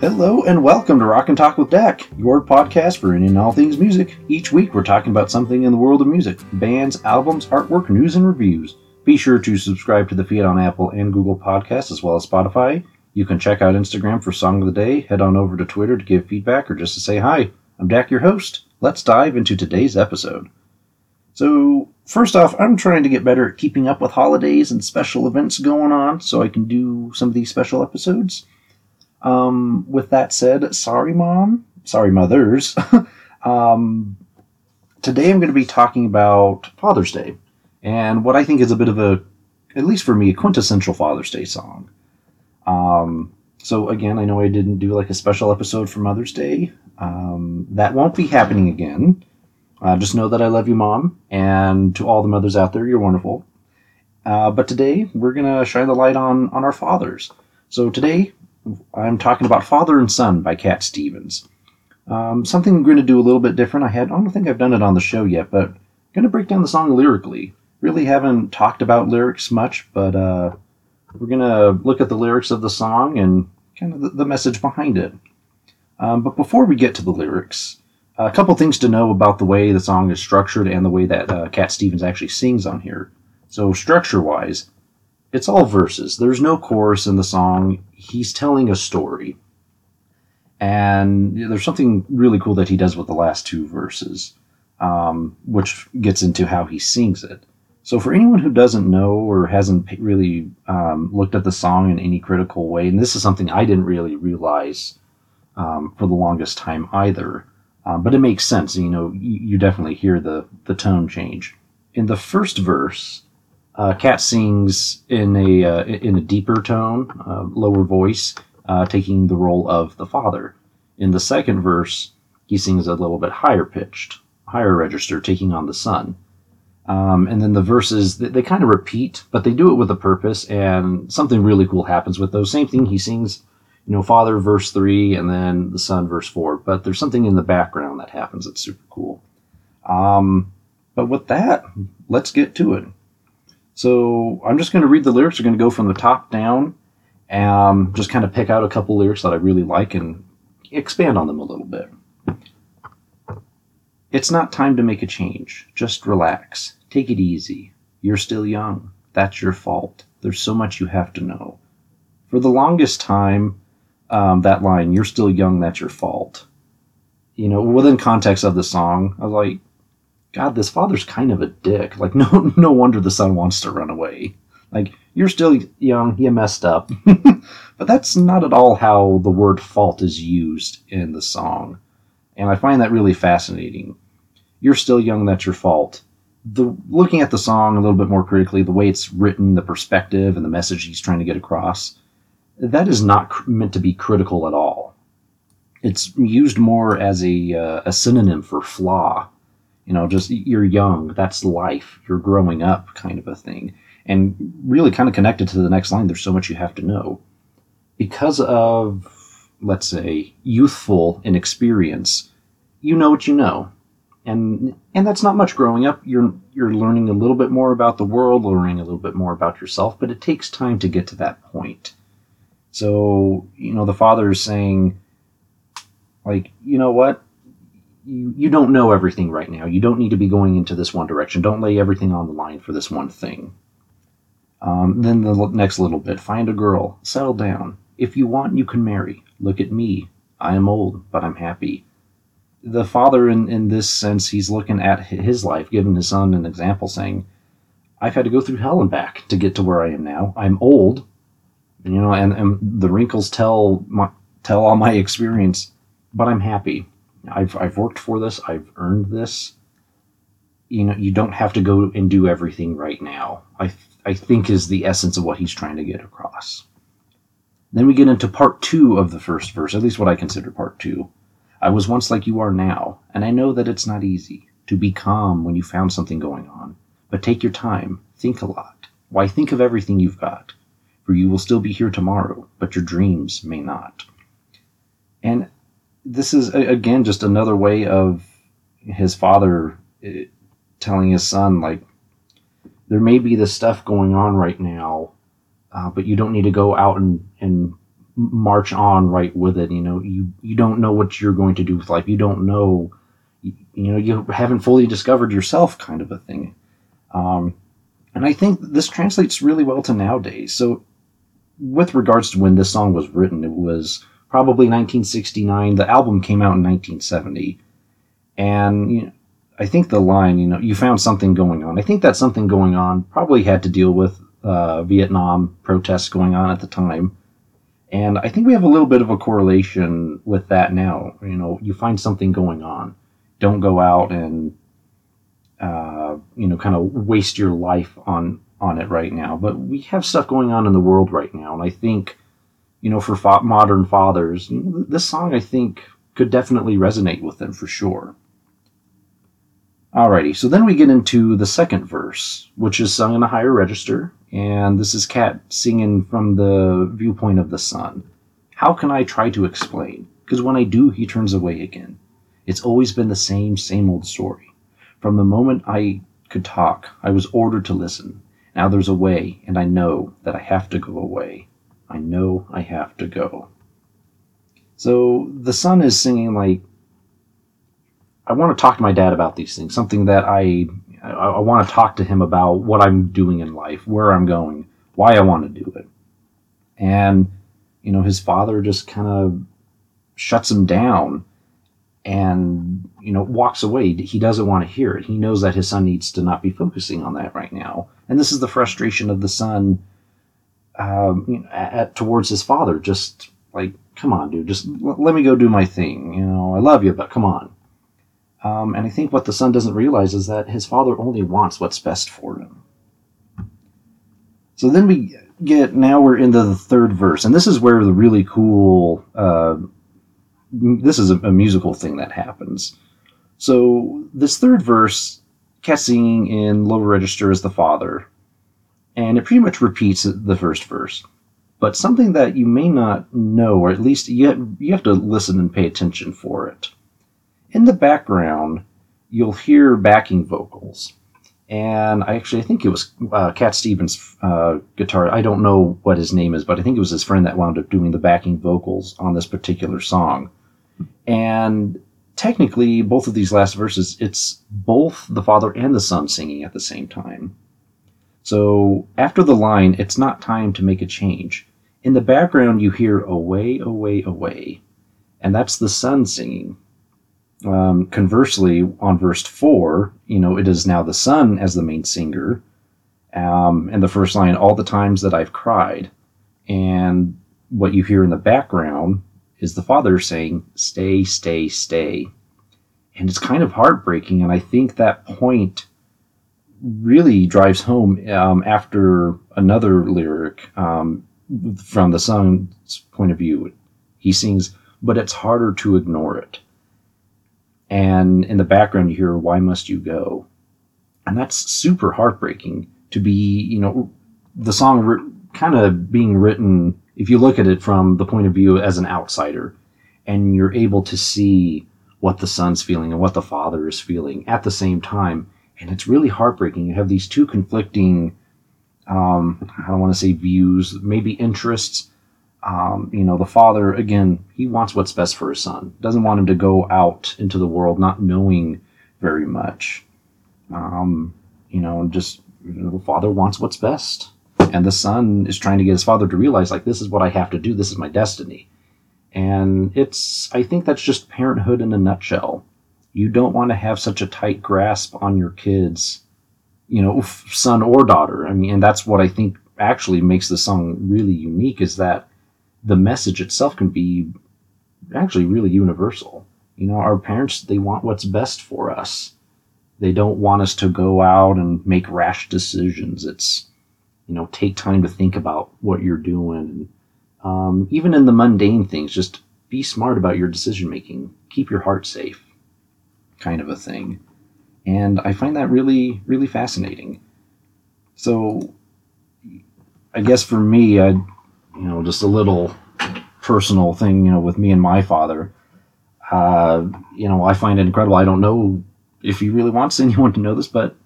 Hello and welcome to Rock and Talk with Dak, your podcast for any and all things music. Each week we're talking about something in the world of music bands, albums, artwork, news, and reviews. Be sure to subscribe to the feed on Apple and Google Podcasts as well as Spotify. You can check out Instagram for Song of the Day, head on over to Twitter to give feedback or just to say hi. I'm Dak, your host. Let's dive into today's episode. So, first off, I'm trying to get better at keeping up with holidays and special events going on so I can do some of these special episodes. Um, with that said, sorry, mom. Sorry, mothers. um, today I'm going to be talking about Father's Day and what I think is a bit of a, at least for me, a quintessential Father's Day song. Um, so again, I know I didn't do like a special episode for Mother's Day. Um, that won't be happening again. Uh, just know that I love you, Mom, and to all the mothers out there, you're wonderful. Uh, but today we're gonna shine the light on on our fathers. So today I'm talking about Father and Son by Cat Stevens. Um, something I'm going to do a little bit different. I had I don't think I've done it on the show yet, but I'm going to break down the song lyrically. Really haven't talked about lyrics much, but uh, we're going to look at the lyrics of the song and kind of the, the message behind it. Um, but before we get to the lyrics, a couple things to know about the way the song is structured and the way that uh, Cat Stevens actually sings on here. So, structure wise, it's all verses. There's no chorus in the song. He's telling a story. And there's something really cool that he does with the last two verses, um, which gets into how he sings it. So, for anyone who doesn't know or hasn't really um, looked at the song in any critical way, and this is something I didn't really realize um, for the longest time either, um, but it makes sense. You know, you, you, definitely hear the the tone change. In the first verse, uh, Cat sings in a uh, in a deeper tone, uh, lower voice, uh, taking the role of the father. In the second verse, he sings a little bit higher pitched, higher register, taking on the son. Um, and then the verses they, they kind of repeat, but they do it with a purpose, and something really cool happens with those. Same thing, he sings you know, Father verse three and then the Son verse four. But there's something in the background that happens that's super cool. Um, but with that, let's get to it. So I'm just going to read the lyrics. We're going to go from the top down and just kind of pick out a couple lyrics that I really like and expand on them a little bit. It's not time to make a change. Just relax. Take it easy. You're still young. That's your fault. There's so much you have to know. For the longest time, um, that line, "You're still young, that's your fault." You know, within context of the song, I was like, God, this father's kind of a dick. Like, no, no wonder the son wants to run away. Like, you're still young, you messed up. but that's not at all how the word fault is used in the song. And I find that really fascinating. You're still young, that's your fault. The looking at the song a little bit more critically, the way it's written, the perspective and the message he's trying to get across, that is not cr- meant to be critical at all. It's used more as a, uh, a synonym for flaw. You know, just you're young, that's life, you're growing up kind of a thing. And really kind of connected to the next line, there's so much you have to know. Because of, let's say, youthful inexperience, you know what you know. And and that's not much growing up. You're you're learning a little bit more about the world, learning a little bit more about yourself, but it takes time to get to that point so, you know, the father is saying, like, you know what? You, you don't know everything right now. You don't need to be going into this one direction. Don't lay everything on the line for this one thing. Um, then the next little bit find a girl, settle down. If you want, you can marry. Look at me. I am old, but I'm happy. The father, in, in this sense, he's looking at his life, giving his son an example, saying, I've had to go through hell and back to get to where I am now. I'm old, you know, and, and the wrinkles tell my, tell all my experience, but I'm happy. I've, I've worked for this. I've earned this. You know, you don't have to go and do everything right now. I, I think is the essence of what he's trying to get across. Then we get into part two of the first verse, at least what I consider part two. I was once like you are now, and I know that it's not easy to be calm when you found something going on. But take your time, think a lot. Why think of everything you've got? for you will still be here tomorrow, but your dreams may not. And this is, again, just another way of his father eh, telling his son, like, there may be this stuff going on right now, uh, but you don't need to go out and, and march on right with it. You know, you you don't know what you're going to do with life. You don't know, you, you know, you haven't fully discovered yourself, kind of a thing. Um, and I think this translates really well to nowadays. So, with regards to when this song was written, it was probably 1969. The album came out in 1970, and you know, I think the line, you know, you found something going on. I think that something going on probably had to deal with uh, Vietnam protests going on at the time. And I think we have a little bit of a correlation with that now. You know, you find something going on. Don't go out and, uh, you know, kind of waste your life on on it right now. But we have stuff going on in the world right now, and I think, you know, for fa- modern fathers, this song I think could definitely resonate with them for sure. Alrighty, so then we get into the second verse, which is sung in a higher register, and this is Cat singing from the viewpoint of the son. How can I try to explain? Because when I do, he turns away again. It's always been the same, same old story. From the moment I could talk, I was ordered to listen. Now there's a way, and I know that I have to go away. I know I have to go. So the son is singing like I want to talk to my dad about these things. Something that I I, I want to talk to him about what I'm doing in life, where I'm going, why I want to do it. And you know, his father just kind of shuts him down and you know walks away he doesn't want to hear it he knows that his son needs to not be focusing on that right now and this is the frustration of the son um, at, towards his father just like come on dude just l- let me go do my thing you know i love you but come on um, and I think what the son doesn't realize is that his father only wants what's best for him. So then we get now we're into the third verse, and this is where the really cool. Uh, this is a, a, musical thing that happens. So this third verse, singing in lower register is the father, and it pretty much repeats the first verse. But something that you may not know, or at least you have, you have to listen and pay attention for it in the background, you'll hear backing vocals. And I actually I think it was uh, Cat Stevens' uh, guitar. I don't know what his name is, but I think it was his friend that wound up doing the backing vocals on this particular song. And technically, both of these last verses, it's both the father and the son singing at the same time. So after the line, it's not time to make a change. In the background, you hear away, away, away. And that's the son singing. Um, conversely, on verse 4, you know, it is now the son as the main singer. Um, and the first line, all the times that I've cried. And what you hear in the background is the father saying, stay, stay, stay. And it's kind of heartbreaking. And I think that point really drives home um, after another lyric um, from the son's point of view. He sings, but it's harder to ignore it and in the background you hear why must you go and that's super heartbreaking to be you know the song kind of being written if you look at it from the point of view as an outsider and you're able to see what the son's feeling and what the father is feeling at the same time and it's really heartbreaking you have these two conflicting um, i don't want to say views maybe interests um, you know, the father, again, he wants what's best for his son. Doesn't want him to go out into the world not knowing very much. Um, you know, just you know, the father wants what's best. And the son is trying to get his father to realize, like, this is what I have to do. This is my destiny. And it's, I think that's just parenthood in a nutshell. You don't want to have such a tight grasp on your kids, you know, son or daughter. I mean, and that's what I think actually makes the song really unique is that the message itself can be actually really universal. You know, our parents, they want what's best for us. They don't want us to go out and make rash decisions. It's, you know, take time to think about what you're doing. Um, even in the mundane things, just be smart about your decision making. Keep your heart safe, kind of a thing. And I find that really, really fascinating. So, I guess for me, I you know, just a little personal thing, you know, with me and my father. Uh, you know, I find it incredible. I don't know if he really wants anyone to know this, but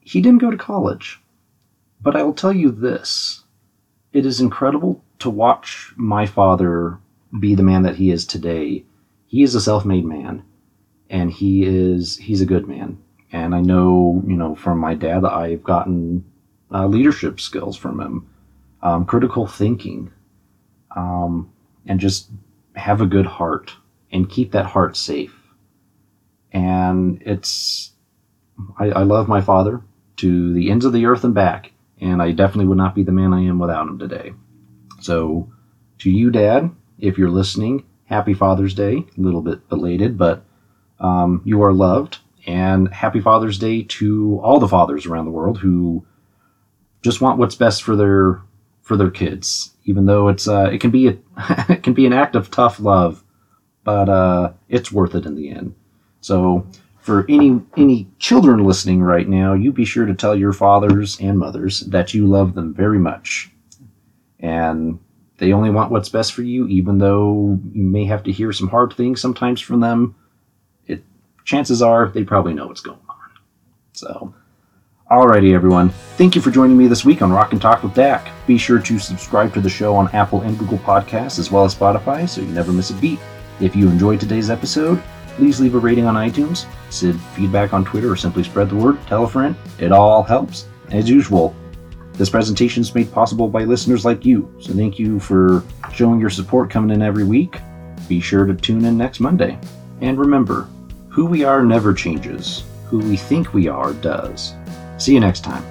he didn't go to college. But I will tell you this it is incredible to watch my father be the man that he is today, he is a self-made man, and he is he's a good man. And I know, you know, from my dad, I've gotten uh, leadership skills from him, um, critical thinking, um, and just have a good heart and keep that heart safe. And it's, I, I love my father to the ends of the earth and back, and I definitely would not be the man I am without him today. So, to you, Dad, if you're listening, happy Father's Day. A little bit belated, but um, you are loved. And happy Father's Day to all the fathers around the world who just want what's best for their for their kids. Even though it's uh, it can be a, it can be an act of tough love, but uh, it's worth it in the end. So for any any children listening right now, you be sure to tell your fathers and mothers that you love them very much, and they only want what's best for you, even though you may have to hear some hard things sometimes from them. Chances are they probably know what's going on. So. Alrighty, everyone. Thank you for joining me this week on Rock and Talk with Dak. Be sure to subscribe to the show on Apple and Google Podcasts as well as Spotify so you never miss a beat. If you enjoyed today's episode, please leave a rating on iTunes, send feedback on Twitter, or simply spread the word. Tell a friend. It all helps. As usual, this presentation is made possible by listeners like you, so thank you for showing your support coming in every week. Be sure to tune in next Monday. And remember, who we are never changes, who we think we are does. See you next time.